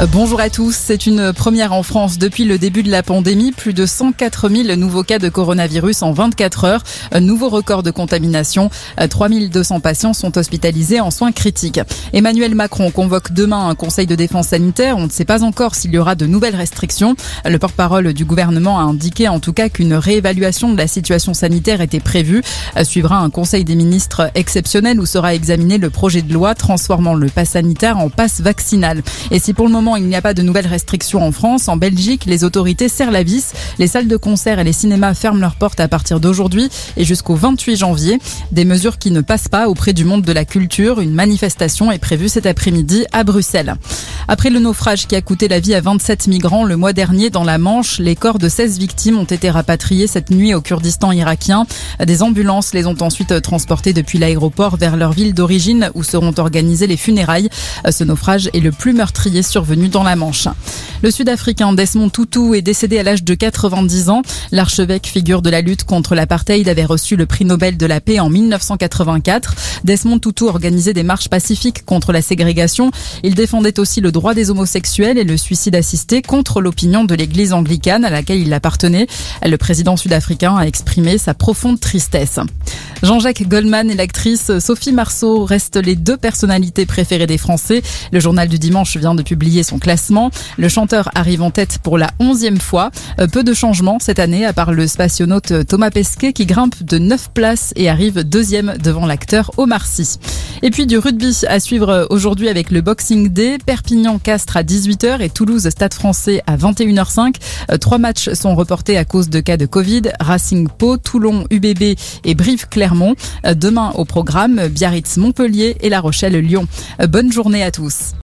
Bonjour à tous. C'est une première en France depuis le début de la pandémie. Plus de 104 000 nouveaux cas de coronavirus en 24 heures. Nouveau record de contamination. 3200 euh, patients sont hospitalisés en soins critiques. Emmanuel Macron convoque demain un conseil de défense sanitaire. On ne sait pas encore s'il y aura de nouvelles restrictions. Le porte-parole du gouvernement a indiqué en tout cas qu'une réévaluation de la situation sanitaire était prévue. Suivra un conseil des ministres exceptionnel où sera examiné le projet de loi transformant le pass sanitaire en passe vaccinal. Et si pour le moment il n'y a pas de nouvelles restrictions en France. En Belgique, les autorités serrent la vis. Les salles de concert et les cinémas ferment leurs portes à partir d'aujourd'hui et jusqu'au 28 janvier. Des mesures qui ne passent pas auprès du monde de la culture. Une manifestation est prévue cet après-midi à Bruxelles. Après le naufrage qui a coûté la vie à 27 migrants le mois dernier dans la Manche, les corps de 16 victimes ont été rapatriés cette nuit au Kurdistan irakien. Des ambulances les ont ensuite transportés depuis l'aéroport vers leur ville d'origine où seront organisées les funérailles. Ce naufrage est le plus meurtrier survenu dans la Manche. Le Sud-Africain Desmond Tutu est décédé à l'âge de 90 ans. L'archevêque, figure de la lutte contre l'apartheid, avait reçu le prix Nobel de la paix en 1984. Desmond Tutu organisait des marches pacifiques contre la ségrégation. Il défendait aussi le droit des homosexuels et le suicide assisté contre l'opinion de l'église anglicane à laquelle il appartenait. Le président sud-africain a exprimé sa profonde tristesse. Jean-Jacques Goldman et l'actrice Sophie Marceau restent les deux personnalités préférées des Français. Le journal du dimanche vient de publier son classement. Le chanteur arrive en tête pour la onzième fois. Euh, peu de changements cette année, à part le spationaute Thomas Pesquet qui grimpe de 9 places et arrive deuxième devant l'acteur Omar Sy. Et puis du rugby à suivre aujourd'hui avec le Boxing Day, Perpignan-Castres à 18h et Toulouse-Stade français à 21h05. Euh, trois matchs sont reportés à cause de cas de Covid. Racing Pau, Toulon, UBB et Brive-Clermont euh, demain au programme Biarritz-Montpellier et La Rochelle-Lyon. Euh, bonne journée à tous.